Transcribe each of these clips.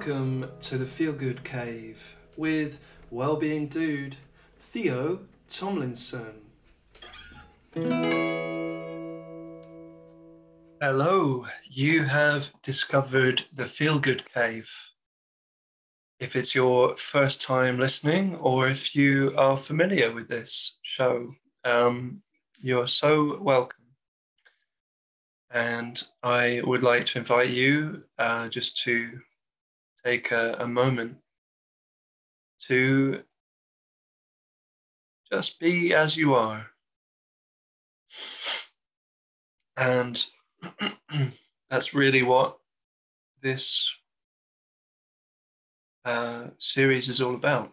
Welcome to the Feel Good Cave with Wellbeing Dude Theo Tomlinson. Hello, you have discovered the Feel Good Cave. If it's your first time listening, or if you are familiar with this show, um, you're so welcome. And I would like to invite you uh, just to take a, a moment to just be as you are. And that's really what this uh, series is all about.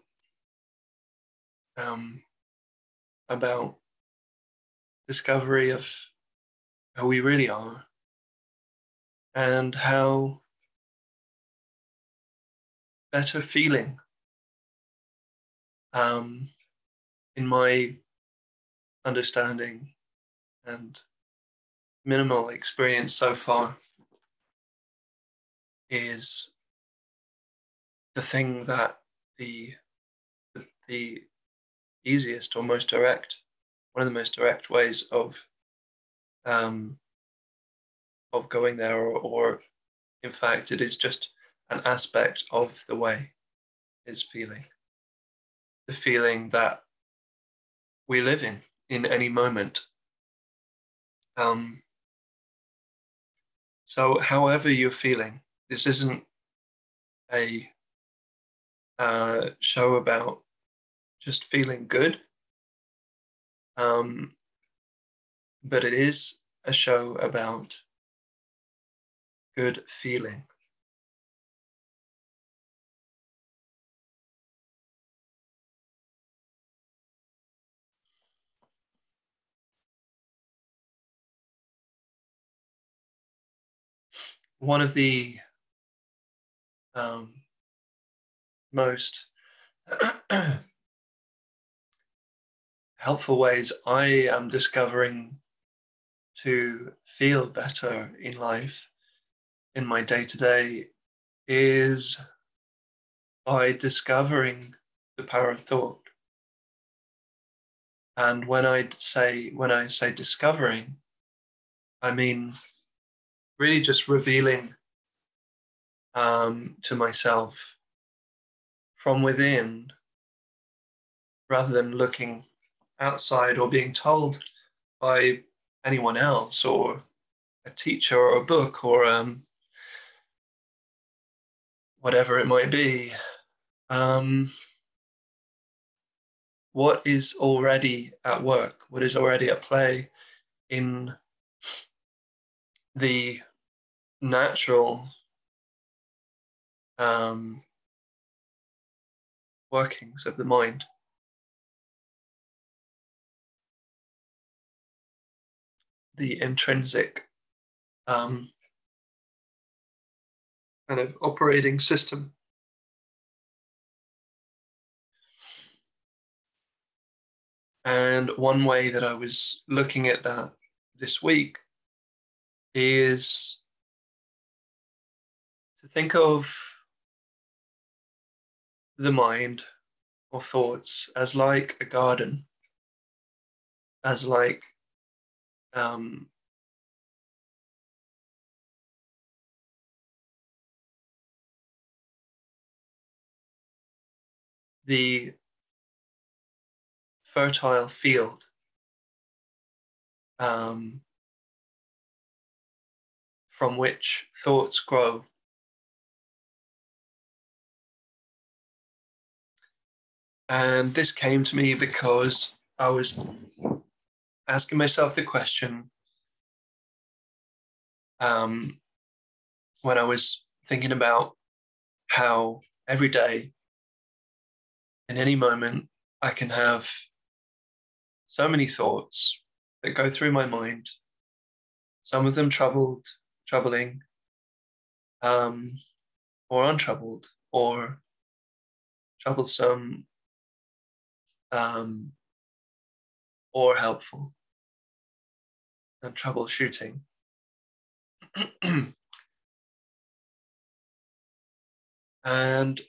Um, about discovery of who we really are and how better feeling um, in my understanding and minimal experience so far is the thing that the, the, easiest or most direct one of the most direct ways of um, of going there or, or in fact it is just an aspect of the way is feeling. The feeling that we live in in any moment. Um, so however you're feeling this isn't a uh, show about just feeling good. Um, but it is a show about good feeling one of the um, most helpful ways I am discovering to feel better in life in my day to day is by discovering the power of thought. And when I say when I say discovering, I mean really just revealing um, to myself from within rather than looking outside or being told by anyone else or a teacher or a book or um, whatever it might be. Um, what is already at work? What is already at play in the natural um, workings of the mind. The intrinsic um, kind of operating system. And one way that I was looking at that this week is to think of the mind or thoughts as like a garden, as like um, the fertile field um, from which thoughts grow. And this came to me because I was asking myself the question um, when I was thinking about how every day, in any moment, I can have so many thoughts that go through my mind, some of them troubled, troubling um, or untroubled or troublesome um, or helpful and troubleshooting. And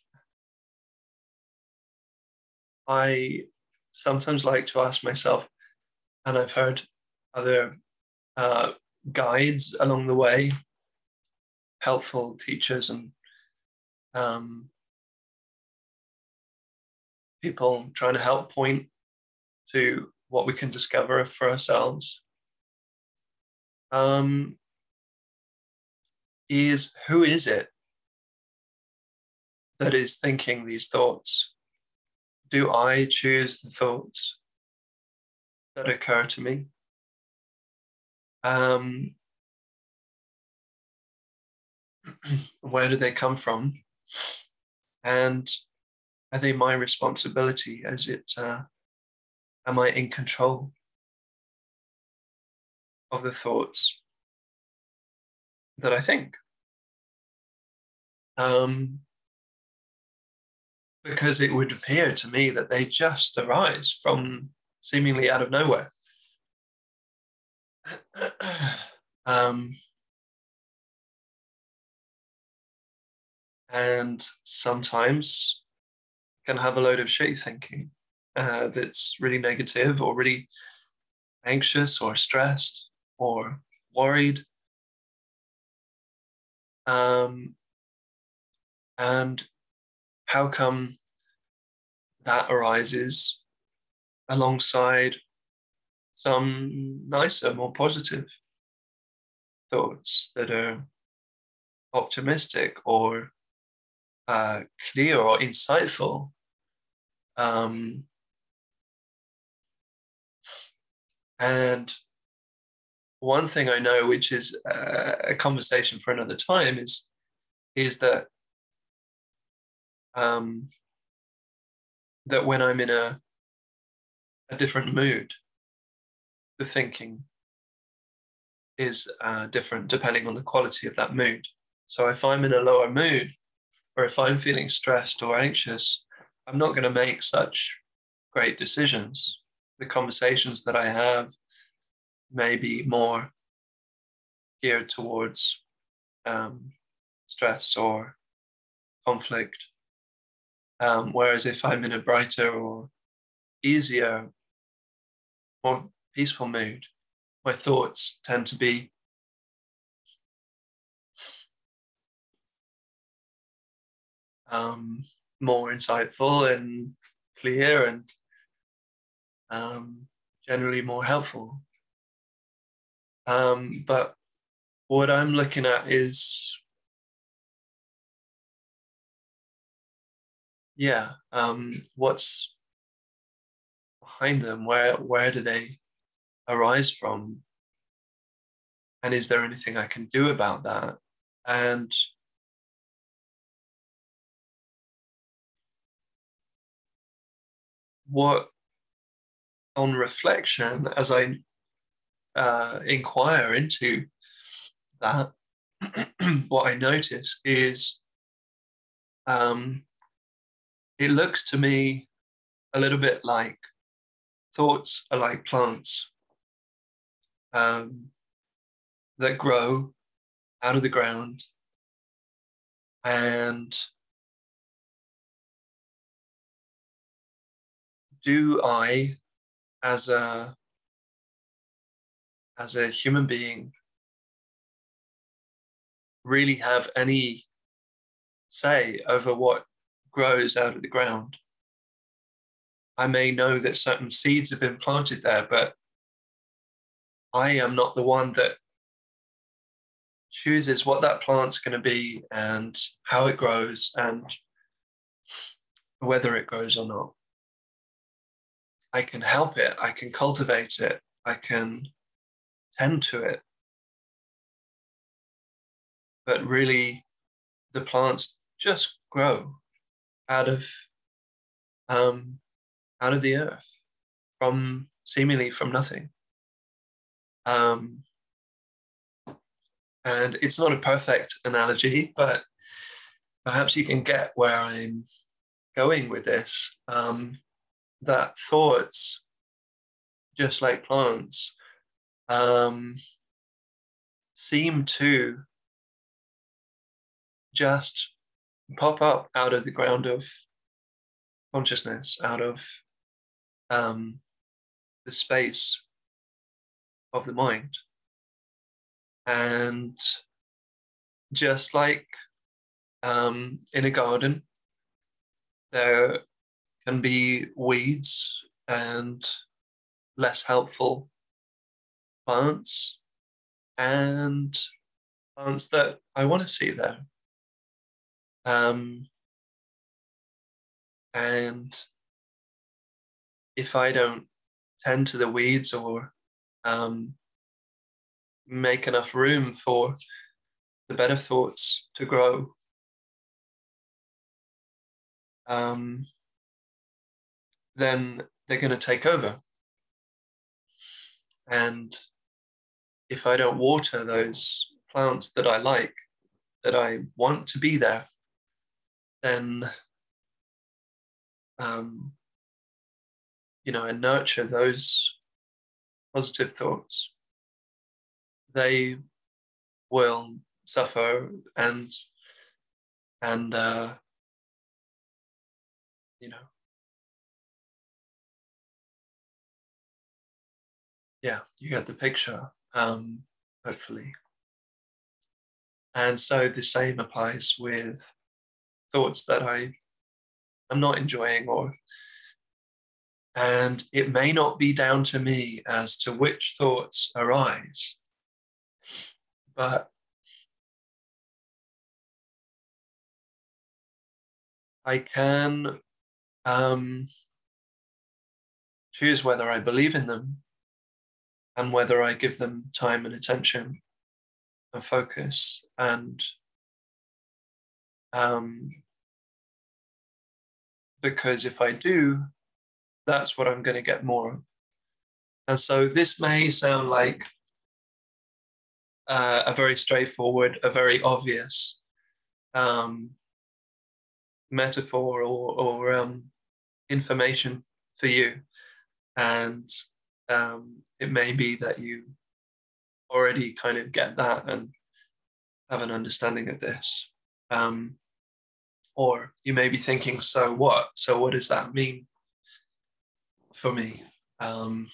I sometimes like to ask myself, and I've heard other uh, guides along the way, helpful teachers and um, people trying to help point to what we can discover for ourselves um, is who is it that is thinking these thoughts? Do I choose the thoughts that occur to me? Um, where do they come from? And are they my responsibility? Is it, uh, am I in control of the thoughts that I think? Um, because it would appear to me that they just arise from seemingly out of nowhere. um, and sometimes can have a load of shitty thinking uh, that's really negative or really anxious or stressed or worried. Um, and how come that arises alongside some nicer, more positive thoughts that are optimistic or uh, clear or insightful. Um, and one thing I know, which is uh, a conversation for another time, is is that um, that when I'm in a a different mood, the thinking is uh, different depending on the quality of that mood. So if I'm in a lower mood, or if I'm feeling stressed or anxious, I'm not going to make such great decisions. The conversations that I have may be more geared towards um, stress or conflict. Um, whereas if I'm in a brighter or easier, more peaceful mood, my thoughts tend to be um, more insightful and clear and um, generally more helpful. Um, but what I'm looking at is, yeah, um, what's behind them? Where where do they arise from? And is there anything I can do about that? And what on reflection as I uh, inquire into that, what I notice is um, it looks to me a little bit like thoughts are like plants um, that grow out of the ground and do I, as a as a human being, really have any say over what grows out of the ground? I may know that certain seeds have been planted there, but I am not the one that chooses what that plant's going to be and how it grows and whether it grows or not. I can help it, I can cultivate it, I can tend to it. But really, the plants just grow out of um, out of the earth from seemingly from nothing. Um, and it's not a perfect analogy, but perhaps you can get where I'm going with this. Um, that thoughts, just like plants, um, seem to just pop up out of the ground of consciousness, out of um, the space of the mind. And just like um, in a garden, there can be weeds and less helpful plants and plants that I want to see there. Um, and if I don't tend to the weeds or um, make enough room for the better thoughts to grow, um, then they're going to take over. And if I don't water those plants that I like, that I want to be there, then um, you know, and nurture those positive thoughts, they will suffer and and uh, you know. Yeah you get the picture um, hopefully. And so the same applies with thoughts that i am not enjoying or and it may not be down to me as to which thoughts arise but I can um, choose whether I believe in them and whether I give them time and attention and focus. And um, because if I do, that's what I'm going to get more of. And so this may sound like uh, a very straightforward, a very obvious um, metaphor or, or um, information for you. And um, it may be that you already kind of get that and have an understanding of this. Um, or you may be thinking, so what? So, what does that mean for me um,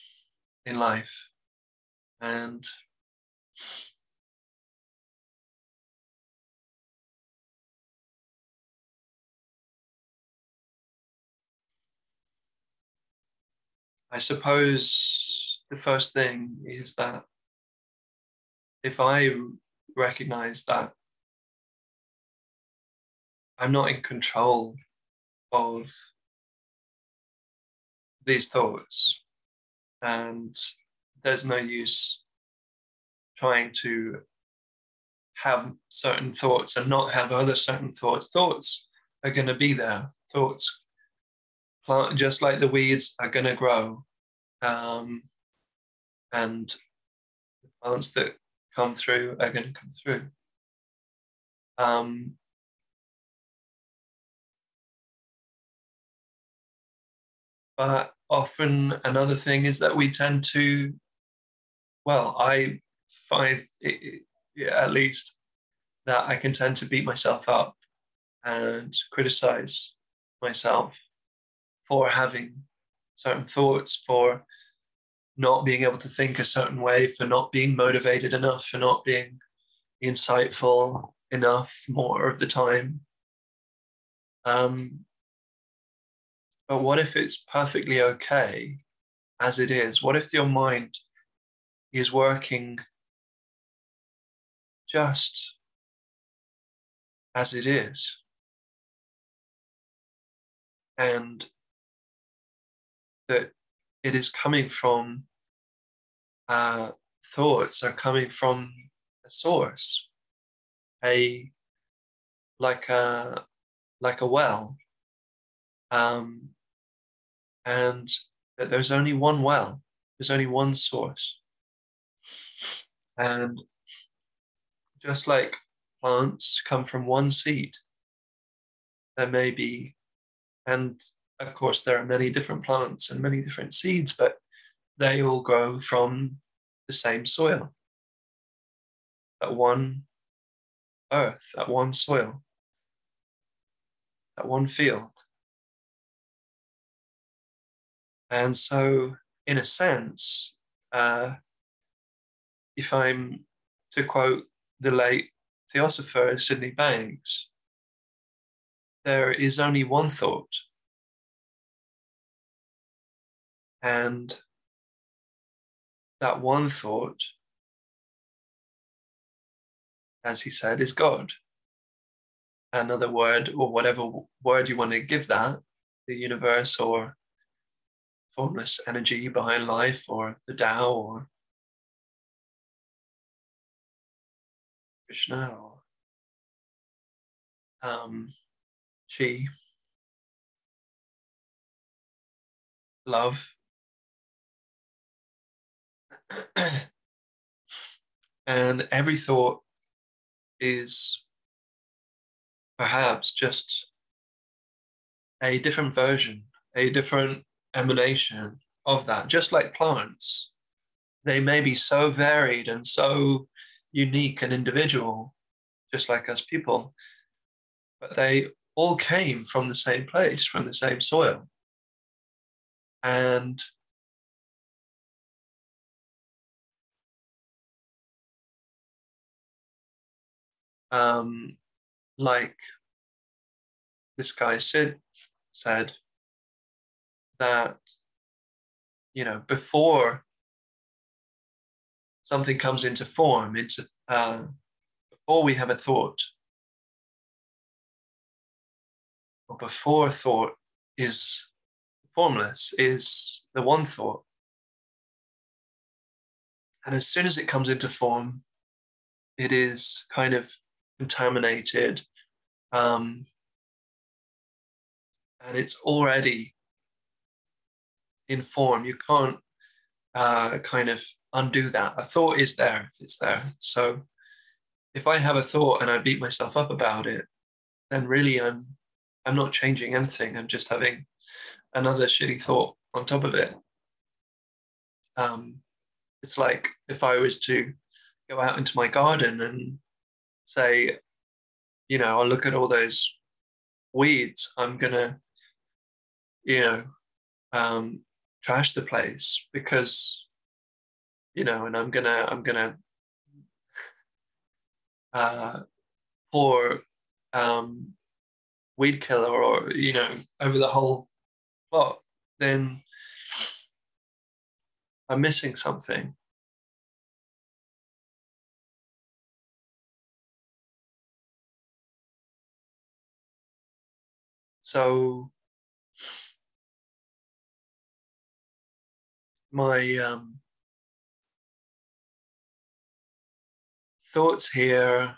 in life? And I suppose the first thing is that if I recognize that I'm not in control of these thoughts, and there's no use trying to have certain thoughts and not have other certain thoughts. Thoughts are going to be there. Thoughts plant, just like the weeds are going to grow. Um, and the plants that come through are going to come through. Um, but often another thing is that we tend to, well, I find it, yeah, at least that I can tend to beat myself up and criticize myself for having certain thoughts, for not being able to think a certain way, for not being motivated enough, for not being insightful enough more of the time. Um, but what if it's perfectly okay as it is? What if your mind is working just as it is? And that it is coming from uh, thoughts are coming from a source, a like a like a well, um, and that there's only one well, there's only one source, and just like plants come from one seed, there may be, and of course, there are many different plants and many different seeds, but they all grow from the same soil, at one earth, at one soil. that one field. And so, in a sense, uh, if I'm to quote the late theosopher Sydney Banks, there is only one thought. And that one thought, as he said, is God. Another word, or whatever word you want to give that, the universe or formless energy behind life or the Tao or Krishna or um, Chi, love. and every thought is perhaps just a different version, a different emanation of that, just like plants. They may be so varied and so unique and individual, just like us people, but they all came from the same place, from the same soil. And um, like this guy Sid said, that you know before something comes into form into uh, before we have a thought or before thought is formless is the one thought. And as soon as it comes into form it is kind of contaminated um, and it's already in form. You can't uh, kind of undo that. A thought is there if it's there. So if I have a thought and I beat myself up about it, then really I'm I'm not changing anything. I'm just having another shitty thought on top of it. Um, it's like if I was to go out into my garden and say, you know, I'll look at all those weeds, I'm gonna, you know, um, trash the place because you know and i'm gonna i'm gonna uh, pour um, weed killer or you know over the whole plot then i'm missing something. So my um, thoughts here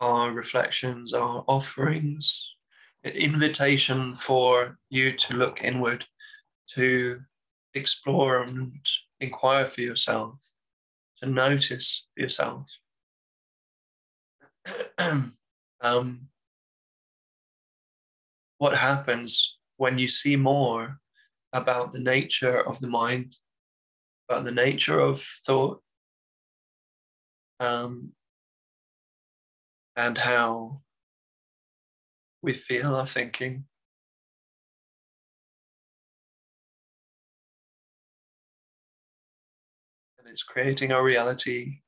are reflections, are offerings, an invitation for you to look inward, to explore and inquire for yourself, to notice for yourself. um, what happens when you see more about the nature of the mind, about the nature of thought, um, and how we feel our thinking. And it's creating our reality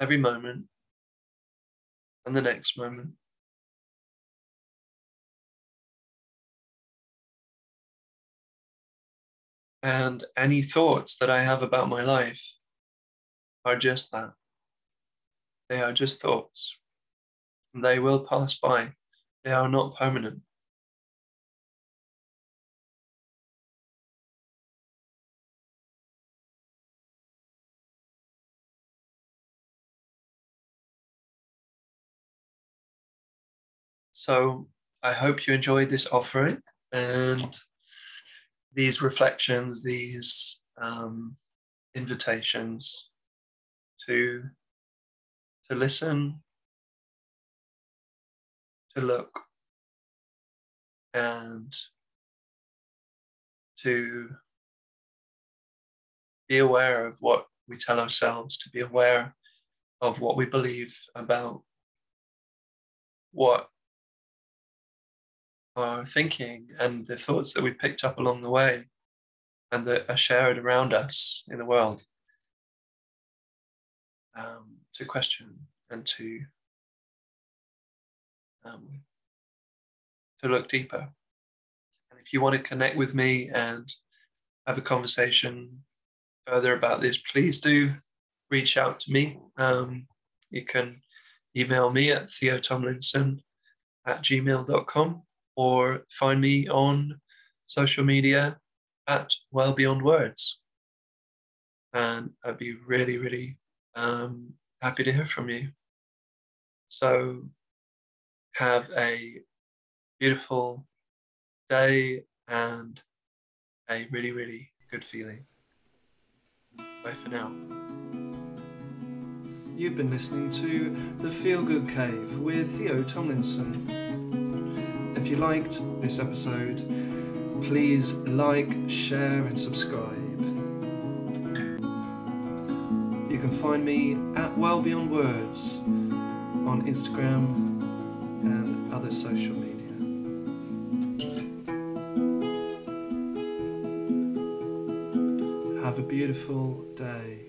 every moment and the next moment. And any thoughts that I have about my life are just that. They are just thoughts. They will pass by. They are not permanent. So I hope you enjoyed this offering and these reflections, these um, invitations to to listen, to look, and to be aware of what we tell ourselves, to be aware of what we believe about what our thinking and the thoughts that we picked up along the way and that are shared around us in the world um, to question and to um, to look deeper. And if you want to connect with me and have a conversation further about this, please do reach out to me. Um, you can email me at theotomlinson at gmail.com or find me on social media at Well Beyond Words. And I'd be really, really um, happy to hear from you. So have a beautiful day and a really, really good feeling. Bye for now. You've been listening to The Feel Good Cave with Theo Tomlinson. If you liked this episode, please like, share, and subscribe. You can find me at Well Beyond Words on Instagram and other social media. Have a beautiful day.